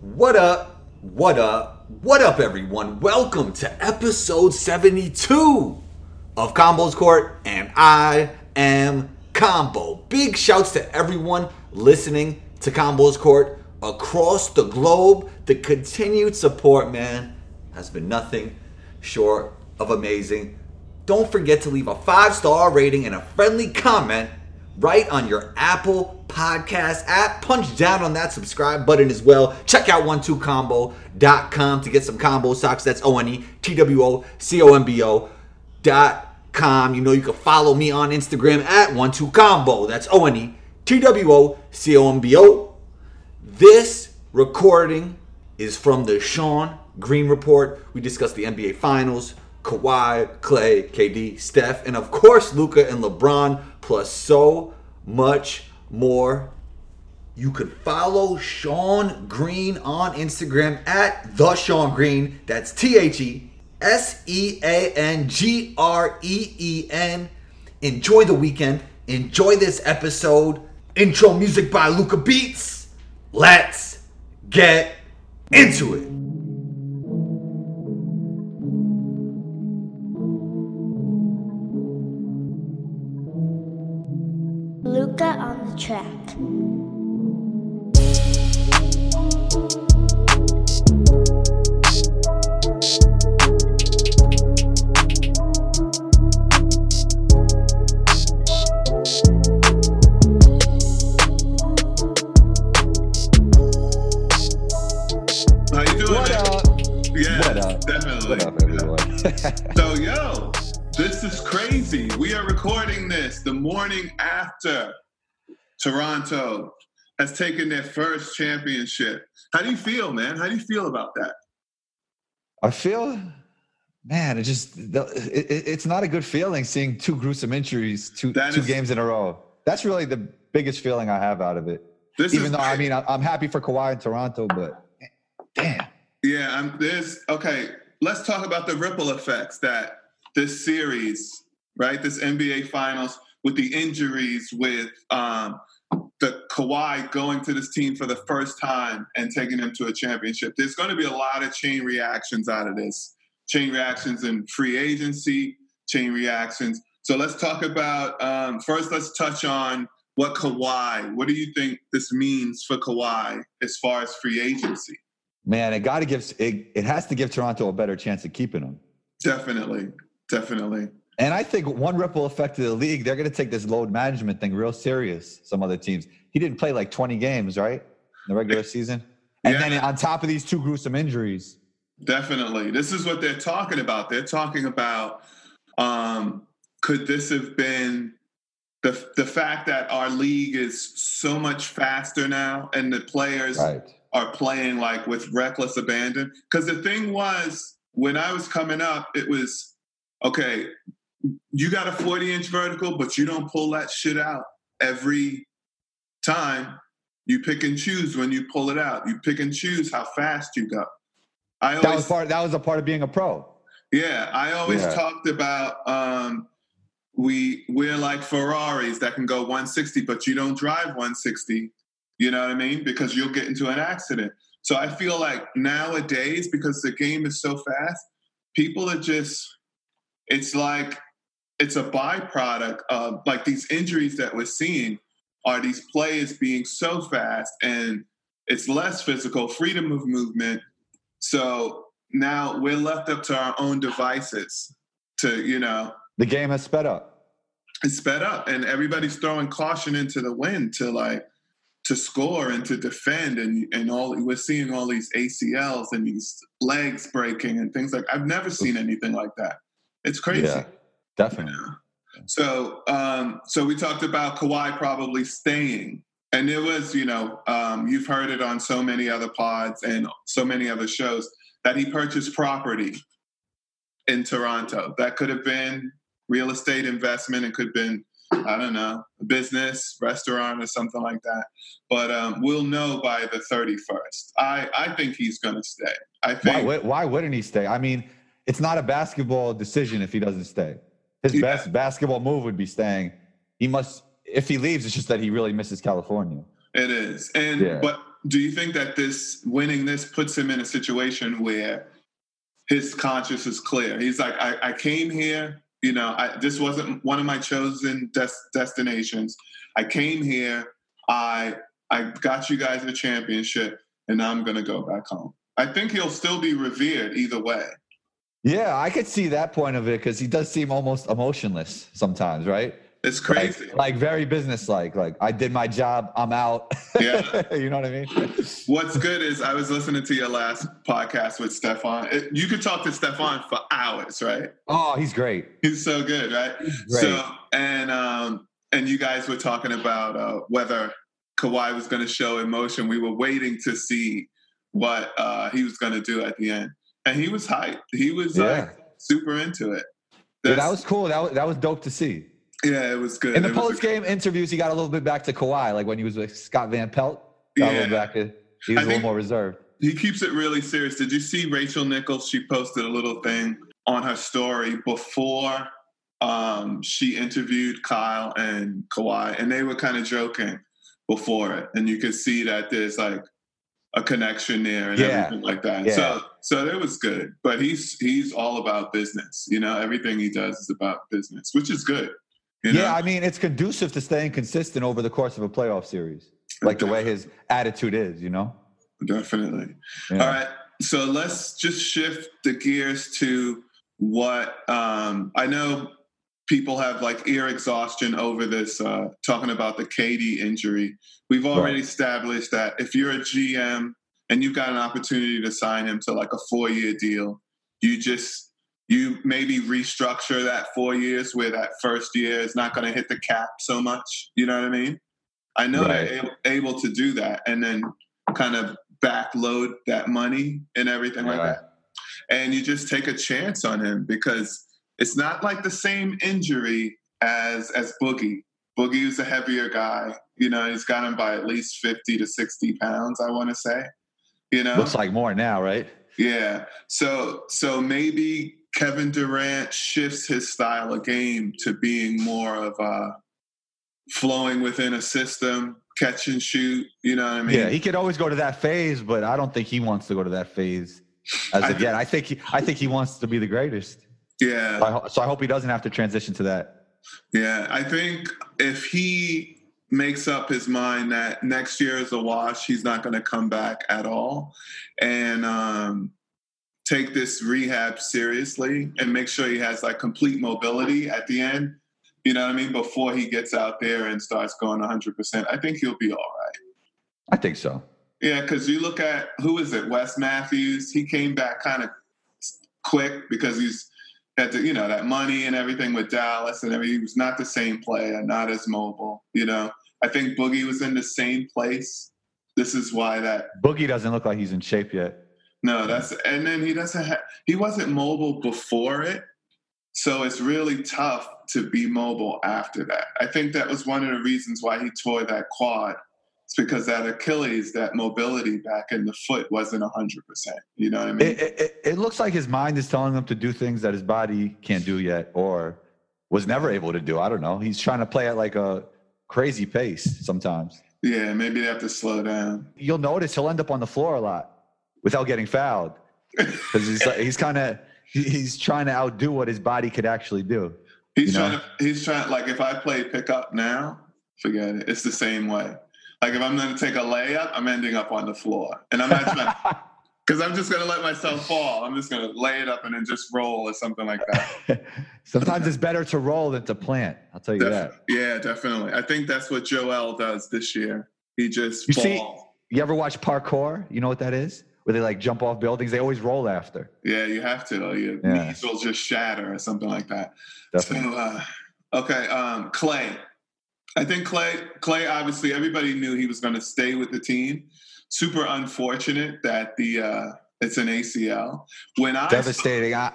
What up? What up? What up, everyone? Welcome to episode 72 of Combos Court, and I am Combo. Big shouts to everyone listening to Combos Court across the globe. The continued support, man, has been nothing short of amazing. Don't forget to leave a five star rating and a friendly comment right on your Apple Podcast app. Punch down on that subscribe button as well. Check out one2combo.com to get some combo socks. That's O N E T W O C O M B O dot com. You know, you can follow me on Instagram at one2combo. That's O N E T W O C O M B O. This recording is from the Sean Green Report. We discussed the NBA Finals, Kawhi, Clay, KD, Steph, and of course Luka and LeBron, plus so much more. You could follow Sean Green on Instagram at the Sean Green. That's T H E S E A N G R E E N. Enjoy the weekend. Enjoy this episode. Intro music by Luca Beats. Let's get into it. Everyone? So, yo, this is crazy. We are recording this the morning after Toronto has taken their first championship. How do you feel, man? How do you feel about that? I feel, man, it just it, it- it's not a good feeling seeing two gruesome injuries, two That two is- games in a row. That's really the biggest feeling I have out of it. This Even though I mean I'm happy for Kawhi in Toronto, but damn, Yeah, I'm there's okay. Let's talk about the ripple effects that this series, right? This NBA Finals with the injuries, with um, Kawhi going to this team for the first time and taking them to a championship. There's going to be a lot of chain reactions out of this. Chain reactions in free agency, chain reactions. So let's talk about um, first. Let's touch on what Kawhi. What do you think this means for Kawhi as far as free agency? man, it got to give it. It has to give Toronto a better chance of keeping him. Definitely, definitely. And I think one ripple effect of the league, they're going to take this load management thing real serious. Some other teams, he didn't play like 20 games, right, in the regular season, and Yeah. then on top of these two gruesome injuries. Definitely. This is what they're talking about. They're talking about um, could this have been the the fact that our league is so much faster now and the players Right. are playing like with reckless abandon because the thing was when I was coming up it was okay you got a 40 inch vertical but you don't pull that shit out every time you pick and choose when you pull it out you pick and choose how fast you go I That always was part. That was a part of being a pro. yeah, I always Yeah. talked about um, we we're like Ferraris that can go 160, but you don't drive 160. You know what I mean? Because you'll get into an accident. So I feel like nowadays, because the game is so fast, people are just it's like it's a byproduct of like these injuries that we're seeing are these players being so fast and it's less physical, freedom of movement. So now we're left up to our own devices to, you know, The game has sped up. it's sped up and everybody's throwing caution into the wind to like to score and to defend and and all we're seeing all these ACLs and these legs breaking and things like I've never seen anything like that. It's crazy. Yeah, definitely. So, um, so we talked about Kawhi probably staying, and it was, you know, um, you've heard it on so many other pods and so many other shows that he purchased property in Toronto. That could have been real estate investment. It could have been, I don't know, a business, restaurant, or something like that. But um, we'll know by the thirty first. I I think he's going to stay. I think. would- why wouldn't he stay? I mean, it's not a basketball decision if he doesn't stay. His best basketball move would be staying. He must. If he leaves, it's just that he really misses California. It is, and Yeah. but do you think that this winning this puts him in a situation where his conscience is clear? He's like, I, I came here, you know, I, this wasn't one of my chosen des- destinations. I came here, I I got you guys a championship, and now I'm gonna go back home. I think he'll still be revered either way. Yeah, I could see that point of it because he does seem almost emotionless sometimes, right? It's crazy. Like, like very businesslike. Like I did my job, I'm out. Yeah. you know what I mean? What's good is I was listening to your last podcast with Stefan. It, you could talk to Stefan for hours, right? Oh, he's great. He's so good, right? Great. So and um and you guys were talking about uh, whether Kawhi was going to show emotion. We were waiting to see what uh, he was going to do at the end, and he was hyped. He was Yeah. like super into it. Yeah, that was cool. That was, that was dope to see. yeah, it was good. In the post game interviews, he got a little bit back to Kawhi, like when he was with Scott Van Pelt. Got a Yeah. little back. to- He was I a little more reserved. he keeps it really serious. Did you see Rachel Nichols? She posted a little thing on her story before um, she interviewed Kyle and Kawhi, and they were kind of joking before it, and you could see that there's like a connection there and Yeah. everything like that. Yeah. So, so that was good. But he's he's all about business. You know, everything he does is about business, which is good. You know? Yeah, I mean, it's conducive to staying consistent over the course of a playoff series, like the way his attitude is. You know. definitely. Yeah. All right. So let's just shift the gears to what um, I know people have like ear exhaustion over this, uh, talking about the KD injury. We've already Right. established that if you're a GM and you've got an opportunity to sign him to like a four year deal, you just you maybe restructure that four years where that first year is not going to hit the cap so much. You know what I mean? I know Right. they're able, able to do that and then kind of backload that money and everything like that. And you just take a chance on him because it's not like the same injury as as Boogie. Boogie was a heavier guy. You know, he's got him by at least fifty to sixty pounds. I want to say. You know, Looks like more now, right? yeah. So so maybe Kevin Durant shifts his style of game to being more of a flowing within a system, catch and shoot. You know what I mean? yeah, he could always go to that phase, but I don't think he wants to go to that phase as of yet. I think he, I think he wants to be the greatest. yeah. So I, so I hope he doesn't have to transition to that. Yeah, I think if he makes up his mind that next year is a wash, he's not going to come back at all, and um, take this rehab seriously and make sure he has like complete mobility at the end. You know what I mean? Before he gets out there and starts going 100%, I think he'll be all right. I think so. Yeah, because you look at who is it? Wes Matthews. He came back kind of quick because he's had the, you know that money and everything with Dallas and everything. He was not the same player, not as mobile. You know, I think Boogie was in the same place. This is why that Boogie doesn't look like he's in shape yet. no, that's and then he doesn't have he wasn't mobile before it, so it's really tough to be mobile after that. I think that was one of the reasons why he tore that quad. It's because that Achilles, that mobility back in the foot wasn't hundred percent. You know what I mean? It, it, it- it looks like his mind is telling him to do things that his body can't do yet or was never able to do. I don't know. He's trying to play at like a crazy pace sometimes. yeah, maybe they have to slow down. You'll notice he'll end up on the floor a lot without getting fouled because he's, he's kind of he's trying to outdo what his body could actually do. He's You know? trying to. He's trying. Like if I play pickup now, forget it. It's the same way. Like if I'm going to take a layup, I'm ending up on the floor, and I'm not trying because I'm just going to let myself fall. I'm just going to lay it up and then just roll or something like that. Sometimes it's better to roll than to plant. I'll tell you that. Yeah, definitely. I think that's what Joel does this year. He just You see- You ever watch parkour? You know what that is? Where they like jump off buildings. They always roll after. Yeah, you have to. Or your Yeah. knees will just shatter or something like that. Definitely. So, uh, okay, um, Clay. I think Clay. Clay. Obviously, everybody knew he was going to stay with the team. Super unfortunate that the uh, it's an ACL. When I Devastating. I,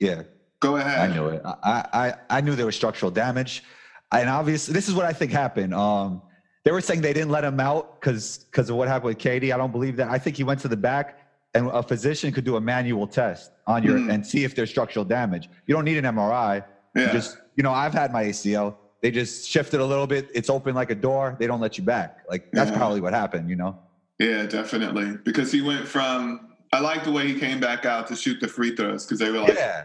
yeah, go ahead. I knew it. I, I, I knew there was structural damage. And obviously, this is what I think happened. Um, they were saying they didn't let him out because because of what happened with KD. I don't believe that. I think he went to the back, and a physician could do a manual test on your Mm. and see if there's structural damage. You don't need an MRI. You Yeah. just you know, I've had my ACL. They just shift it a little bit. It's open like a door. They don't let you back. Like that's Yeah. probably what happened. You know. Yeah, definitely. Because he went from I like the way he came back out to shoot the free throws because they were like, Yeah,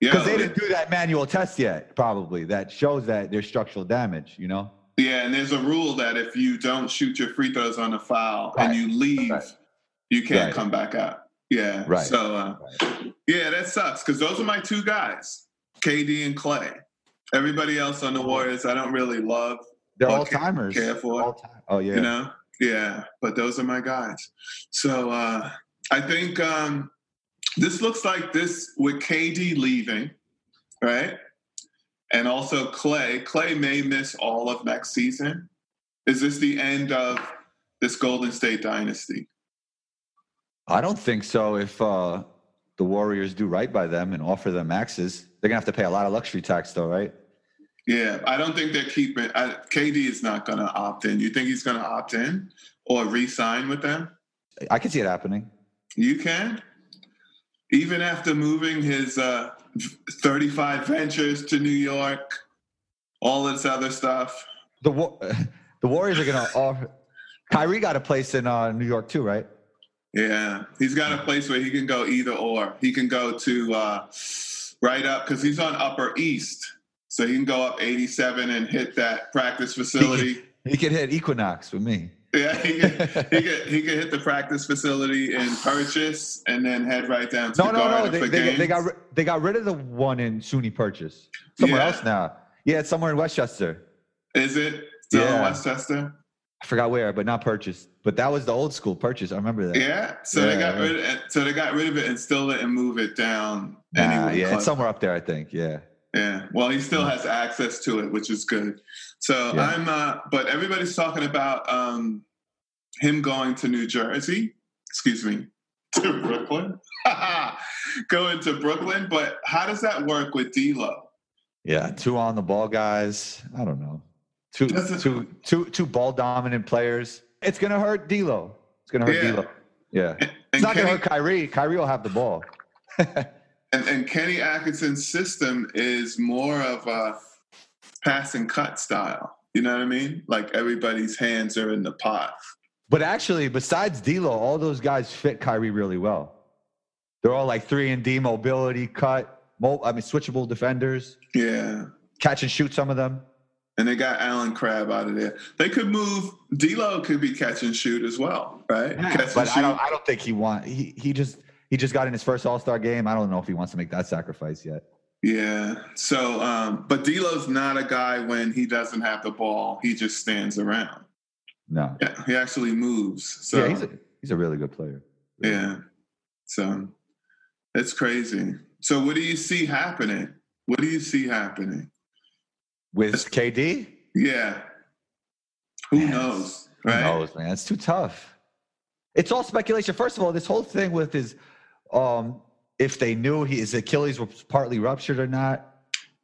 yeah, because they didn't do that manual test yet. Probably that shows that there's structural damage. You know. yeah. And there's a rule that if you don't shoot your free throws on a foul and you leave, Right. you can't Right. come back out. Yeah. Right. So uh, yeah, that sucks because those are my two guys, KD and Clay. Everybody else on the Warriors, I don't really love. They're all timers. care for. All time. Oh yeah. you know yeah but those are my guys so uh i think um this looks like this with kd leaving right and also clay clay may miss all of next season is this the end of this golden state dynasty I don't think so. If uh, the Warriors do right by them and offer them maxes, they're gonna have to pay a lot of luxury tax, though, right? yeah i don't think they're keeping I, kd is not going to opt in you think he's going to opt in or re-sign with them I can see it happening. You can. Even after moving his uh, 35 ventures to New York, all this other stuff. The the Warriors are gonna offer. Kyrie got a place in uh, New York too, right? Yeah. He's got a place where he can go either or. He can go to uh, right up because he's on Upper East. So he can go up 87 and hit that practice facility. He could hit Equinox with me. Yeah, he could, he could he could hit the practice facility in Purchase and then head right down to No, the no, no. They, they, they got they got rid of the one in SUNY Purchase. Somewhere Yeah. else now. Yeah, it's somewhere in Westchester. Is it still in Westchester? I forgot where, but not Purchase. But that was the old school Purchase. I remember that. Yeah. So they got Yeah. rid of so they got rid of it and still didn't move it down. Nah, anywhere yeah, it's somewhere up there, I think. Yeah. Yeah. Well, he still has access to it, which is good. So Yeah. I'm uh but everybody's talking about um him going to New Jersey. Excuse me. To Brooklyn. going to Brooklyn. But how does that work with D'Lo? Yeah, two on the ball guys. I don't know. Two, two, two, two ball dominant players. It's gonna hurt D'Lo. It's gonna hurt Yeah. D'Lo. Yeah, And, it's not gonna hurt Kyrie. Kyrie will have the ball. and, and Kenny Atkinson's system is more of a pass and cut style. You know what I mean? Like everybody's hands are in the pot. But actually, besides D'Lo, all those guys fit Kyrie really well. They're all like three and D mobility, cut. Mo- I mean, switchable defenders, Yeah. catch and shoot some of them. And they got Allen Crabbe out of there. They could move. D'Lo could be catch and shoot as well, right? catch and but. I don't. I don't think he want. He he just he just got in his first All Star game. I don't know if he wants to make that sacrifice yet. yeah. So, um, but D'Lo's not a guy when he doesn't have the ball. He just stands around. No. Yeah, he actually moves. So yeah, he's a, he's a really good player. yeah. So it's crazy. So what do you see happening? What do you see happening? With KD, Yeah. Who Man, knows? who Right? knows, man? It's too tough. It's all speculation. First of all, this whole thing with his, um, if they knew he, his Achilles was partly ruptured or not.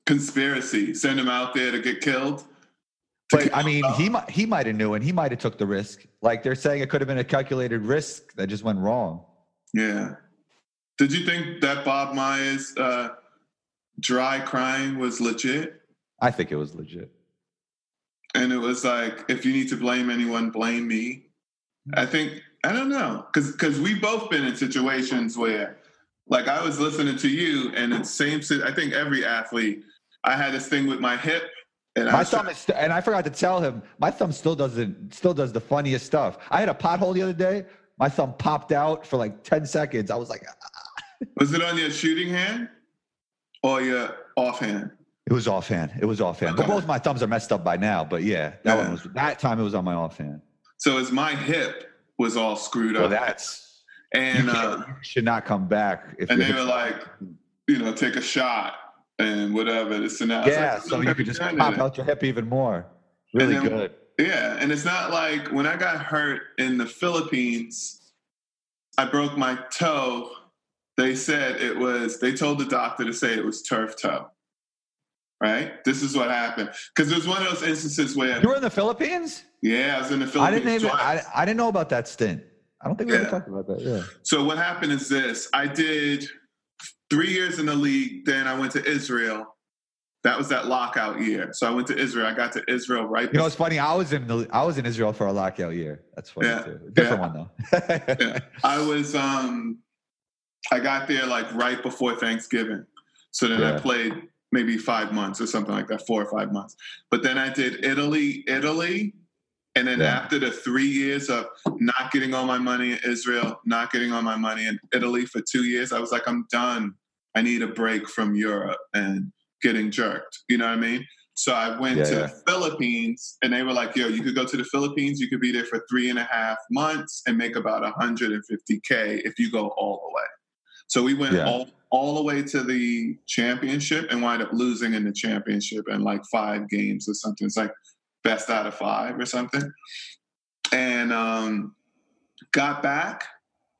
Conspiracy. Send him out there to get killed. To But I mean, he might he might have knew and he might have took the risk. Like they're saying, it could have been a calculated risk that just went wrong. Yeah. Did you think that Bob Myers uh, dry crying was legit? I think it was legit. And it was like, if you need to blame anyone, blame me. I think I don't know, because because we've both been in situations where, like, I was listening to you, and it's same. I think every athlete. I had this thing with my hip, and I My was thumb is, st- and I forgot to tell him, my thumb still doesn't, still does the funniest stuff. I had a pothole the other day. My thumb popped out for like 10 seconds. I was like, "Ah." was it on your shooting hand or your offhand? It was offhand. It was offhand. But both my thumbs are messed up by now. But yeah, that Yeah. one was, that time it was on my offhand. So as my hip was all screwed So up, that's, and you, uh, should not come back. If and they were like, you know, take a shot and whatever this and that. Yeah, like, so you could just pop out your hip even more. Really then- good. Yeah, and it's not like when I got hurt in the Philippines, I broke my toe. They said it was. They told the doctor to say it was turf toe. Right. This is what happened because there was one of those instances where, You were in the Philippines? yeah, I was in the I Philippines. didn't even. I, I didn't know about that stint. I don't think we ever Yeah. talked about that. Yeah. So what happened is this: I did three years in the league. Then I went to Israel That was that lockout year. So I went to Israel. I got to Israel right. You know, it's funny. I was in the, I was in Israel for a lockout year. That's funny Yeah, too. Different one though. yeah. I was um I got there like right before Thanksgiving. So then I played maybe five months or something like that, four or five months. But then I did Italy, Italy. And then Yeah. after the three years of not getting all my money in Israel, not getting all my money in Italy for two years, I was like, I'm done. I need a break from Europe and getting jerked. You know what I mean? So I went Yeah, to yeah. the Philippines and they were like, yo, you could go to the Philippines, you could be there for three and a half months and make about 150K if you go all the way. So we went Yeah. all, all the way to the championship and wind up losing in the championship in like five games or something. It's like best out of five or something. And um, got back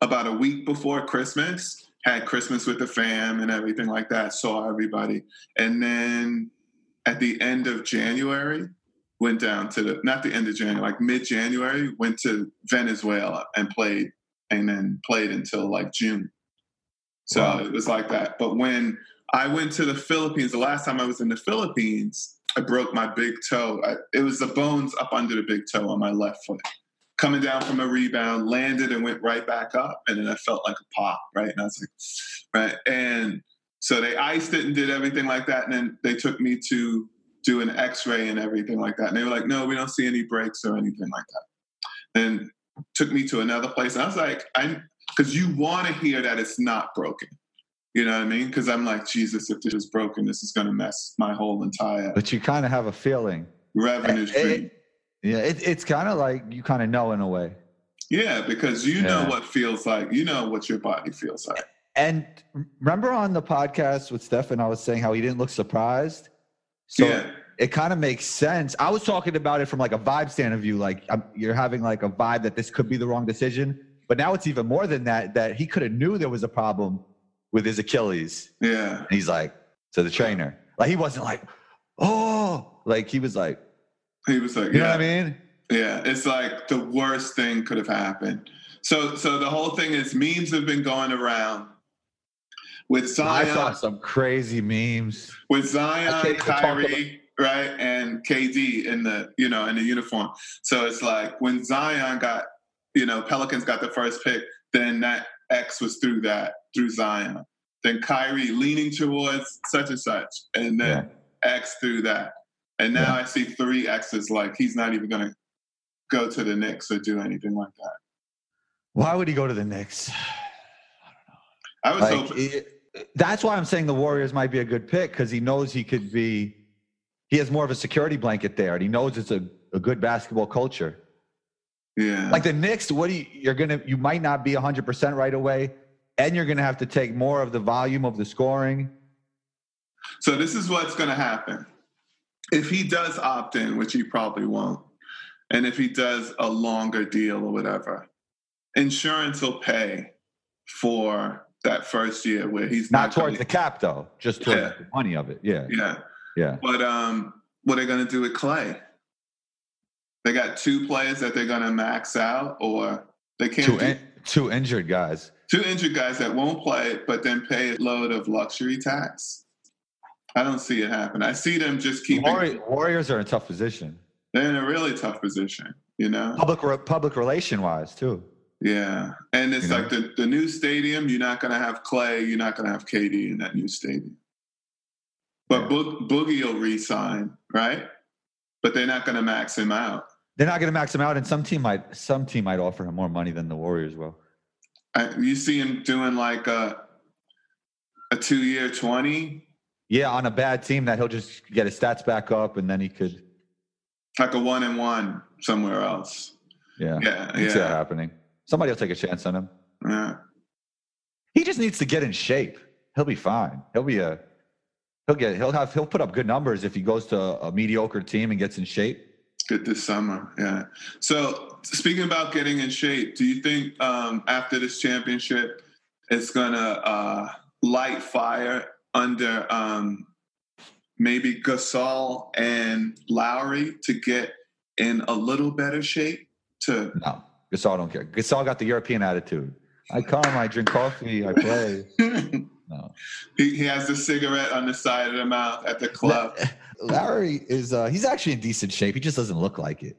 about a week before Christmas, had Christmas with the fam and everything like that, saw everybody. And then at the end of January, went down to the, not the end of January, like mid January, went to Venezuela and played, and then played until like June. So it was like that. But when I went to the Philippines, the last time I was in the Philippines, I broke my big toe. I, it was the bones up under the big toe on my left foot. Coming down from a rebound, landed and went right back up, and then I felt like a pop, right? And I was like, right. And so they iced it and did everything like that, and then they took me to do an X-ray and everything like that. And they were like, "No, we don't see any breaks or anything like that." And took me to another place, and I was like, "I," because you want to hear that it's not broken. You know what I mean? Because I'm like, Jesus, if this is broken, this is going to mess my whole entire but you kind of have a feeling. revenue It- stream. Yeah, it, it's kind of like you kind of know in a way. Yeah, because you know what feels like. You know what your body feels like. And remember on the podcast with Stefan, I was saying how he didn't look surprised. So yeah, it kind of makes sense. I was talking about it from like a vibe stand of view, like um, you're having like a vibe that this could be the wrong decision. But now it's even more than that. That he could have knew there was a problem with his Achilles. yeah, And he's like to the trainer, like he wasn't like, oh, like he was like, he was like, you yeah, know what I mean? yeah. It's like the worst thing could have happened. So, so the whole thing is memes have been going around with Zion. I saw some crazy memes. with Zion, Kyrie, right, and KD in the you know in the uniform. So it's like when Zion got, you know, Pelicans got the first pick, then that X was through that through Zion. Then Kyrie leaning towards such and such, and then X through that. And now I see three X's. Like he's not even going to go to the Knicks or do anything like that. Why would he go to the Knicks? I was Like, hoping. it- that's why I'm saying the Warriors might be a good pick because he knows he could be. He has more of a security blanket there, and he knows it's a, a good basketball culture. Yeah. Like the Knicks, what do you, you're gonna? You might not be 100 percent right away, and you're gonna have to take more of the volume of the scoring. So this is what's going to happen. If he does opt in, which he probably won't, and if he does a longer deal or whatever, insurance will pay for that first year where he's Not not, towards gonna- the cap though, just towards Yeah. the money of it. Yeah, yeah. yeah. But um, what are they going to do with Clay? They got two players that they're going to max out, or they can't. Two in, two injured guys. two injured guys that won't play, but then pay a load of luxury tax. I don't see it happen. I see them just keeping. Warri- Warriors are in a tough position, They're in a really tough position, you know. public re- public relation wise too. Yeah, and it's You know? like the the new stadium. You're not going to have Clay. You're not going to have KD in that new stadium. But Yeah. Bo- Boogie will resign, right? But they're not going to max him out. They're not going to max him out, and some team might some team might offer him more money than the Warriors will. I, you see him doing like a a two year twenty, Yeah, on a bad team, that he'll just get his stats back up, and then he could. like a one and one somewhere else. Yeah, Yeah, can see that yeah, happening. Somebody will take a chance on him. yeah. He just needs to get in shape. He'll be fine. He'll be a. He'll get. He'll have. He'll put up good numbers if he goes to a mediocre team and gets in shape. Good this summer, yeah. So speaking about getting in shape, do you think um, after this championship, it's gonna uh, light fire under um, maybe Gasol and Lowry to get in a little better shape? To No, Gasol don't care. Gasol got the European attitude. I come, I drink coffee, I play. no. He, he has the cigarette on the side of the mouth at the club. Lowry is uh he's actually in decent shape. He just doesn't look like it.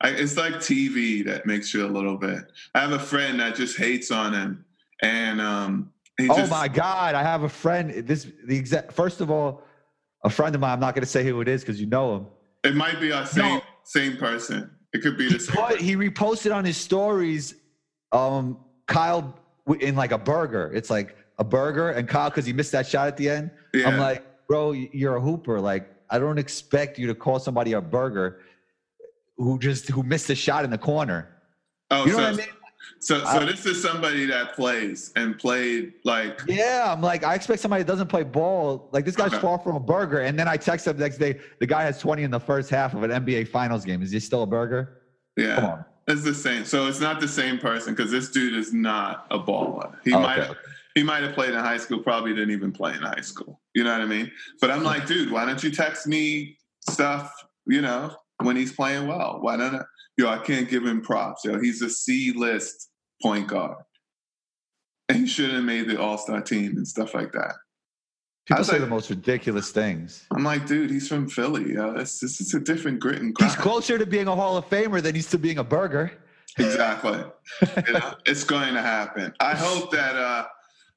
I, it's like TV that makes you a little bit. I have a friend that just hates on him, and um, he Oh just, my god, I have a friend. This the exact first of all, a friend of mine. I'm not going to say who it is because you know him. It might be our same No. same person. It could be He the same. put he reposted on his stories, um, Kyle in like a burger. It's like a burger and Kyle because he missed that shot at the end. Yeah. I'm like, bro, you're a hooper. Like, I don't expect you to call somebody a burger who just who missed a shot in the corner. oh, You know so, what I mean? so so I- this is somebody that plays and played like Yeah, I'm like, I expect somebody that doesn't play ball. Like this guy's Okay. far from a burger. And then I text him the next day. The guy has 20 in the first half of an NBA Finals game. Is he still a burger? Come yeah. on. It's the same. So it's not the same person because this dude is not a baller. He Oh, might okay, he might have played in high school, probably didn't even play in high school. You know what I mean? But I'm like, dude, why don't you text me stuff, you know, when he's playing well? Why don't I? Yo, I can't give him props. Yo, he's a C list point guard. And he shouldn't have made the all star team and stuff like that. People say like- the most ridiculous things. I'm like, dude, he's from Philly. Yo. This, this is a different grit and He's closer to being a Hall of Famer than he's to being a burger. Exactly. you know, it's going to happen. I hope that uh,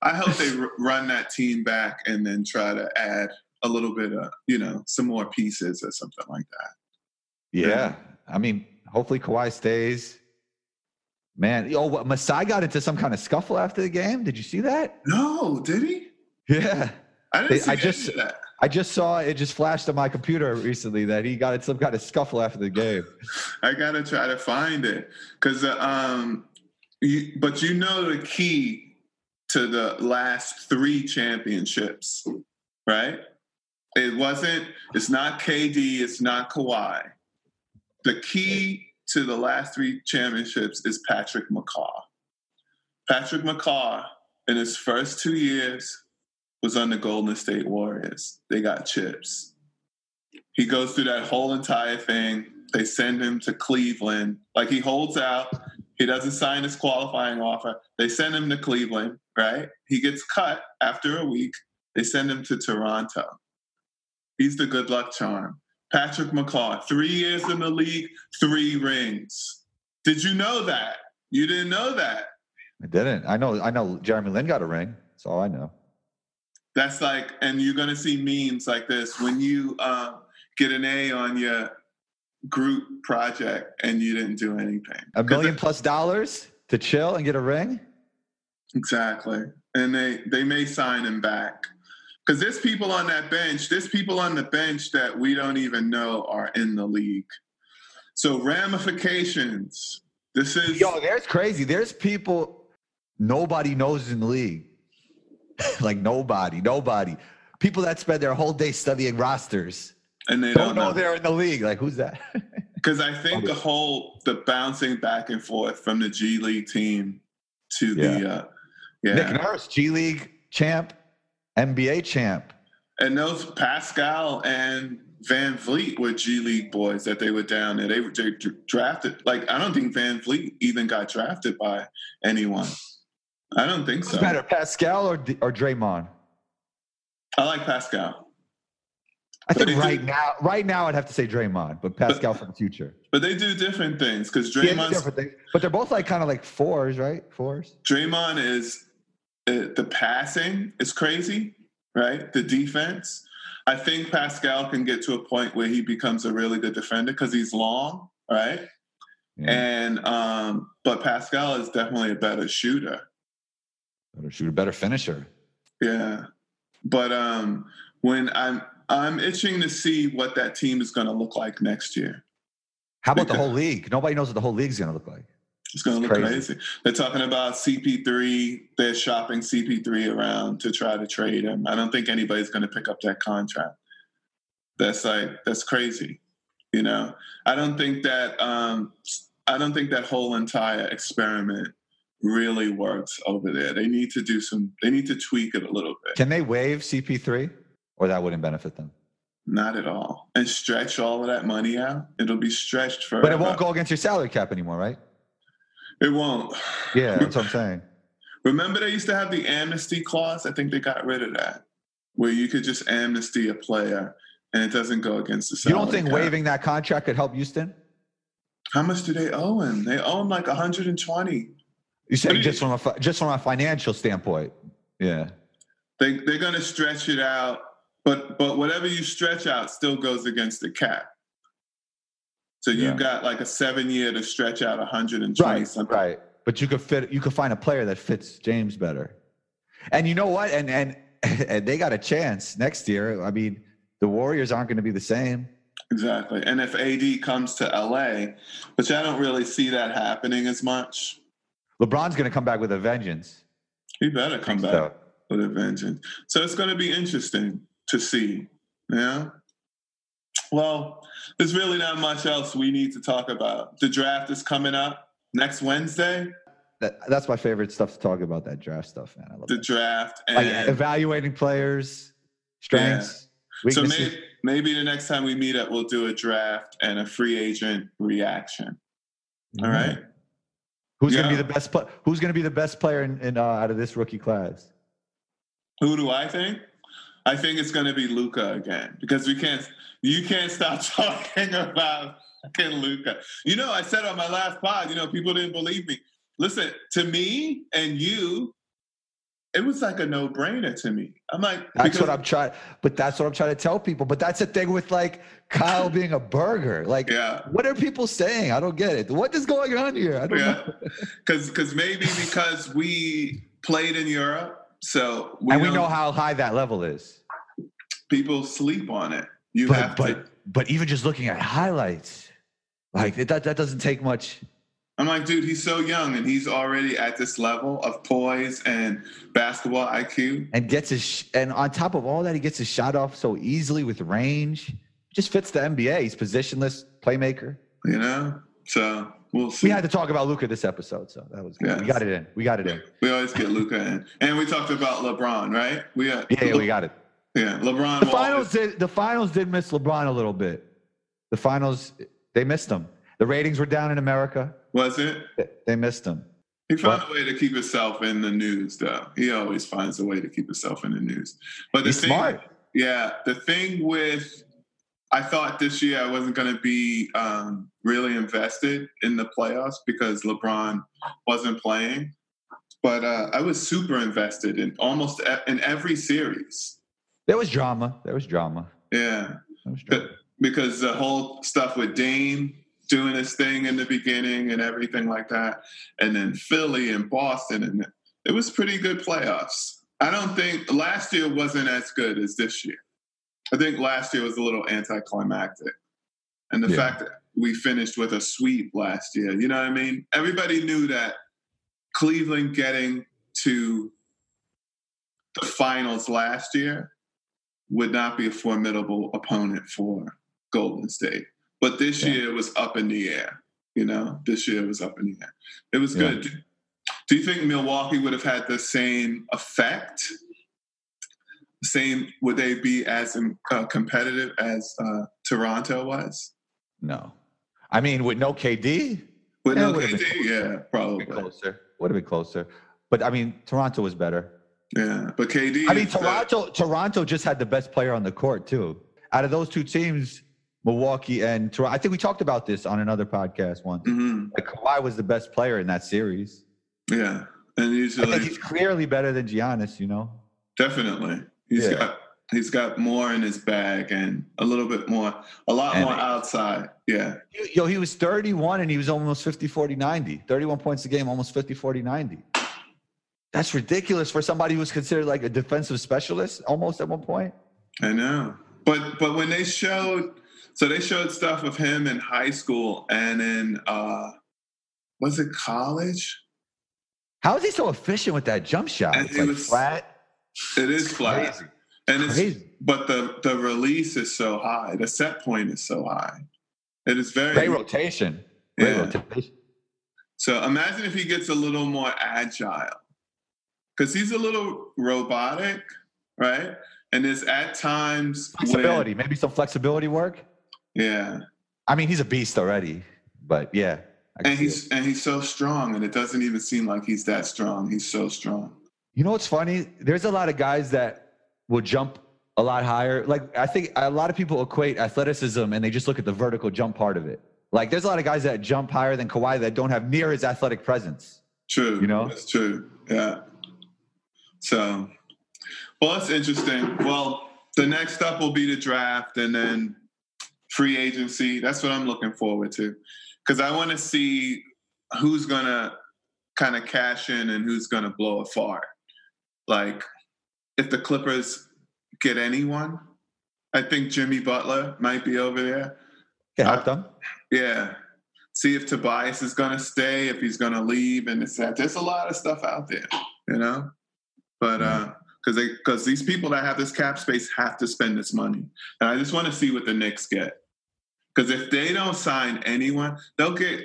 I hope they r- run that team back and then try to add a little bit of you know some more pieces or something like that. Yeah. I mean, hopefully Kawhi stays. Man, oh, what, Masai got into some kind of scuffle after the game. Did you see that? No, did he? Yeah. I didn't They- see I just-. I just saw it just flashed on my computer recently that he got in some kind of scuffle after the game. I gotta try to find it because um, you, but you know the key to the last three championships, right? It wasn't. It's not KD. It's not Kawhi. The key to the last three championships is Patrick McCaw. Patrick McCaw, in his first two years, was on the Golden State Warriors. They got chips. He goes through that whole entire thing. They send him to Cleveland. Like he holds out. He doesn't sign his qualifying offer. They send him to Cleveland, right? He gets cut after a week. They send him to Toronto. He's the good luck charm. Patrick McCaw, three years in the league, three rings. Did you know that? You didn't know that. I didn't. I know. I know. Jeremy Lin got a ring. That's all I know. That's like, and you're gonna see memes like this when you uh, get an A on your group project and you didn't do anything. A million plus dollars to chill and get a ring. exactly, and they they may sign him back because there's people on that bench. There's people on the bench that we don't even know are in the league. So ramifications. This is Yo, there's crazy. There's people nobody knows in the league. like nobody, nobody. People that spend their whole day studying rosters and they don't don't know know they're in the league. Like who's that? because I think the whole the bouncing back and forth from the G League team to the uh, yeah Nick Nurse, G League champ, NBA champ. And those Pascal and VanVleet were G League boys that they were down there. They were they drafted. Like I don't think VanVleet even got drafted by anyone. I don't think so. better, Pascal or or Draymond? I like Pascal, I think right now, right now, I'd have to say Draymond, but Pascal for the future. but they do different things because Draymond different things. But they're both like kind of like fours, right? Fours. Draymond is uh, the passing is crazy, right? The defense. I think Pascal can get to a point where he becomes a really good defender because he's long, right? Yeah. And um, but Pascal is definitely a better shooter. Better shooter, better finisher. Yeah. But um when I'm I'm itching to see what that team is gonna look like next year. How about the whole league? Nobody knows what the whole league's gonna look like. It's gonna look crazy. crazy. They're talking about CP3. They're shopping CP3 around to try to trade him. I don't think anybody's gonna pick up that contract. That's like that's crazy. You know? I don't think that um I don't think that whole entire experiment really works over there. They need to do some they need to tweak it a little bit. Can they waive CP3, or that wouldn't benefit them? Not at all. And stretch all of that money out. It'll be stretched forever. But it won't go against your salary cap anymore, right? It won't. Yeah, that's what I'm saying. Remember, they used to have the amnesty clause. I think they got rid of that, where you could just amnesty a player and it doesn't go against the. Salary you don't think cap. waiving that contract could help Houston? How much do they owe him? They owe him like 120. You say do you- just from a just from a financial standpoint. Yeah. They they're gonna stretch it out, but but whatever you stretch out still goes against the cap. So you Yeah. have got like a seven year to stretch out 120 Right. something. Right. But you could fit. You could find a player that fits James better. And you know what? And and and they got a chance next year. I mean, the Warriors aren't going to be the same. Exactly. And if AD comes to LA, which I don't really see that happening as much, LeBron's going to come back with a vengeance. he better come back So, with a vengeance. So it's going to be interesting to see. Yeah. Well, there's really not much else we need to talk about. The draft is coming up next Wednesday. that, that's my favorite stuff to talk about. That draft stuff, man. I love The it. draft Like and evaluating players, strengths, so weaknesses. maybe maybe the next time we meet up, we'll do a draft and a free agent reaction. All right. Who's going to be the best? Pl- who's going to be the best player in, in uh, out of this rookie class? Who do I think? I think it's going to be Luka again because we can't. You can't stop talking about Luka. You know, I said on my last pod. You know, people didn't believe me. Listen to me and you. It was like a no-brainer to me. I'm like, That's what I'm trying. But that's what I'm trying to tell people. But that's the thing with like Kyle being a burger. Like, Yeah. what are people saying? I don't get it. What is going on here? I don't Yeah, know. because because maybe because we played in Europe, so we and we know how high that level is. people sleep on it. You But have but to. but even just looking at highlights, like that that doesn't take much. I'm like, dude, he's so young and he's already at this level of poise and basketball IQ. And gets his sh- and on top of all that, he gets his shot off so easily with range. Just fits the NBA. He's positionless playmaker. You know, so we'll. We had to talk about Luka this episode, so that was good. We got it in. We got it in. We always get Luka in, and we talked about LeBron, right? We uh, Yeah, yeah, we got it. yeah, LeBron. The finals always- did. The finals did miss LeBron a little bit. The finals, they missed him. The ratings were down in America. was it? They- missed him. He found a way to keep himself in the news, though. He always finds a way to keep himself in the news. But the He's thing, smart. Yeah, the thing with, I thought this year I wasn't going to be um, really invested in the playoffs because LeBron wasn't playing, but uh, I was super invested in almost e- in every series. There was drama. There was drama. Yeah, was drama. because the whole stuff with Dame doing his thing in the beginning and everything like that, and then Philly and Boston, and it was pretty good playoffs. I don't think last year wasn't as good as this year. I think last year was a little anticlimactic, and the Yeah. fact that we finished with a sweep last year, you know what I mean? Everybody knew that Cleveland getting to the finals last year would not be a formidable opponent for Golden State. But this Yeah. year it was up in the air. You know, this year it was up in the air. It was Yeah. good. Do you think Milwaukee would have had the same effect? Same? Would they be as um, uh, competitive as uh, Toronto was? No. I mean, with no KD, With Yeah, no KD, yeah, probably, been closer. Would have been closer. But I mean, Toronto was better. yeah. But KD, I mean, Toronto. Toronto just had the best player on the court too. Out of those two teams, Milwaukee and Toronto. I think we talked about this on another podcast once. mhm, Like Kawhi was the best player in that series. yeah, and I think he's clearly better than Giannis. You know. Definitely. He's Yeah. got he's got more in his bag and a little bit more a lot And- more outside. Yeah. Yo, he was 31 and he was almost 50, 40, 90. 31 points a game, almost 50, 40, 90. That's ridiculous for somebody who was considered like a defensive specialist almost at one point. I know. But but when they showed so they showed stuff of him in high school and in uh was it college? How is he so efficient with that jump shot? And It's he like was- flat. It is flat. Crazy. And it's Crazy. but the the release is so high. The set point is so high. It is very Great rotation. Great Yeah. rotation. So imagine if he gets a little more agile, because he's a little robotic, right? And there's at times when- Flexibility. Maybe some flexibility work. yeah, I mean, he's a beast already, but yeah. And he's it. and he's so strong, and it doesn't even seem like he's that strong. He's so strong. You know what's funny? There's a lot of guys that will jump a lot higher. Like I think a lot of people equate athleticism and they just look at the vertical jump part of it. Like there's a lot of guys that jump higher than Kawhi that don't have near his athletic presence. True. You know? That's true. Yeah. So, well, that's interesting. Well, the next up will be the draft and then free agency. That's what I'm looking forward to because I want to see who's going to kind of cash in and who's going to blow a fart. Like, if the Clippers get anyone, I think Jimmy Butler might be over there. Can help them. Yeah. See if Tobias is going to stay, if he's going to leave, and it's that. There's a lot of stuff out there, you know. But uh, because they because these people that have this cap space have to spend this money, and I just want to see what the Knicks get. Because if they don't sign anyone, they'll get,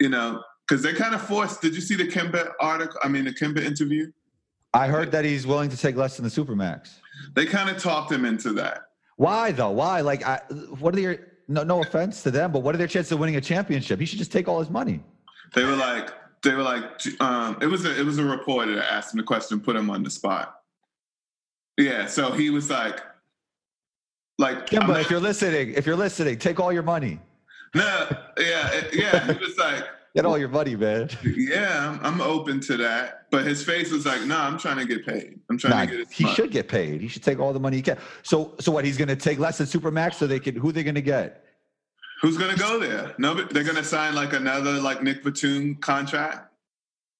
you know, because they kind of forced. Did you see the Kemba article? I mean, the Kemba interview. I heard that he's willing to take less than the supermax. They kind of talked him into that. Why though? Why? Like, I, what are their no no offense to them, but what are their chances of winning a championship? He should just take all his money. They were like, they were like, um, it was a, it was a reporter that asked him the question, put him on the spot. Yeah, so he was like, like, Kemba, not- if you're listening, if you're listening, take all your money. no, yeah, yeah, he was like, Get all your money, man. yeah, I'm, I'm open to that, but his face was like, no, I'm trying to get paid. I'm trying Nah, to get. He money. should get paid. He should take all the money he can. So, so what? He's going to take less than supermax, so they can. Who they going to get? Who's gonna go there? No, they're gonna sign like another like Nick Batum contract.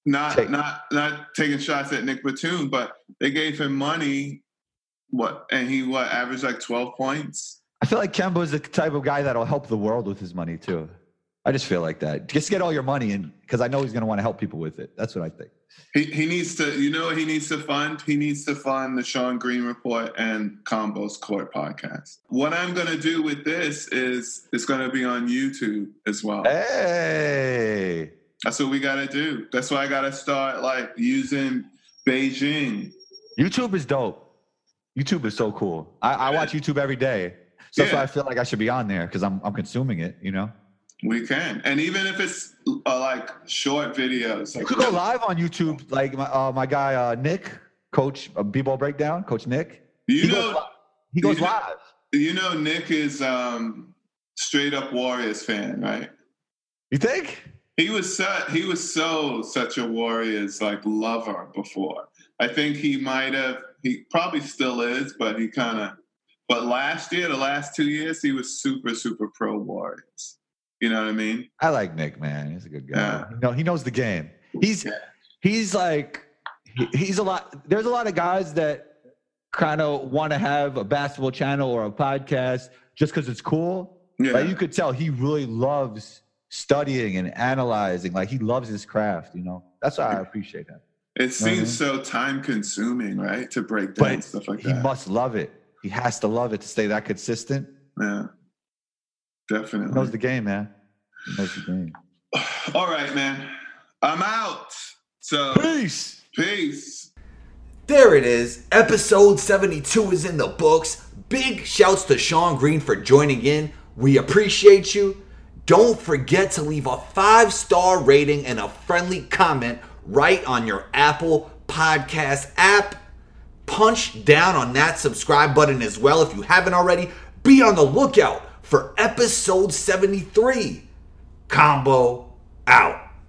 Not Take- not not taking shots at Nick Batum, but they gave him money. What and he what averaged like twelve points. I feel like Kemba is the type of guy that'll help the world with his money too. I just feel like that. Just get all your money, and because I know he's going to want to help people with it. That's what I think. He he needs to. You know he needs to fund? He needs to fund the Sean Green Report and Combos Court podcast. What I'm gonna do with this is it's gonna be on YouTube as well. Hey, That's what we gotta do. That's why I gotta start like using Beijing. YouTube is dope. YouTube is so cool. I, I watch YouTube every day, so that's why I feel like I should be on there because I'm I'm consuming it. You know, We can, and even if it's uh, like short videos, you could go live on YouTube. Like my uh, my guy uh, Nick, Coach uh, B-ball breakdown, Coach Nick. you he know, li- he goes you know- live. you know, Nick is um, straight up Warriors fan, right? You think? He was so, he was so such a Warriors like lover before. I think he might have he probably still is, but he kind of. But last year, the last two years, he was super super pro Warriors. You know what I mean? I like Nick, man. He's a good guy. Yeah. You know, he knows the game. He's Yeah. he's like he's a lot. There's a lot of guys that kind of want to have a basketball channel or a podcast just because it's cool. Yeah. Like you could tell he really loves studying and analyzing. Like he loves his craft. You know, that's why I appreciate him. It seems so time consuming, right? To break down But stuff like he that. He must love it. He has to love it to stay that consistent. yeah, He knows definitely. the game, man. He knows the game. All right, man. I'm out. So Peace. peace. There it is. Episode 72 is in the books. Big shouts to Sean Green for joining in. We appreciate you. Don't forget to leave a five star rating and a friendly comment right on your Apple Podcast app. Punch down on that subscribe button as well if you haven't already. Be on the lookout for episode 73. Combo out.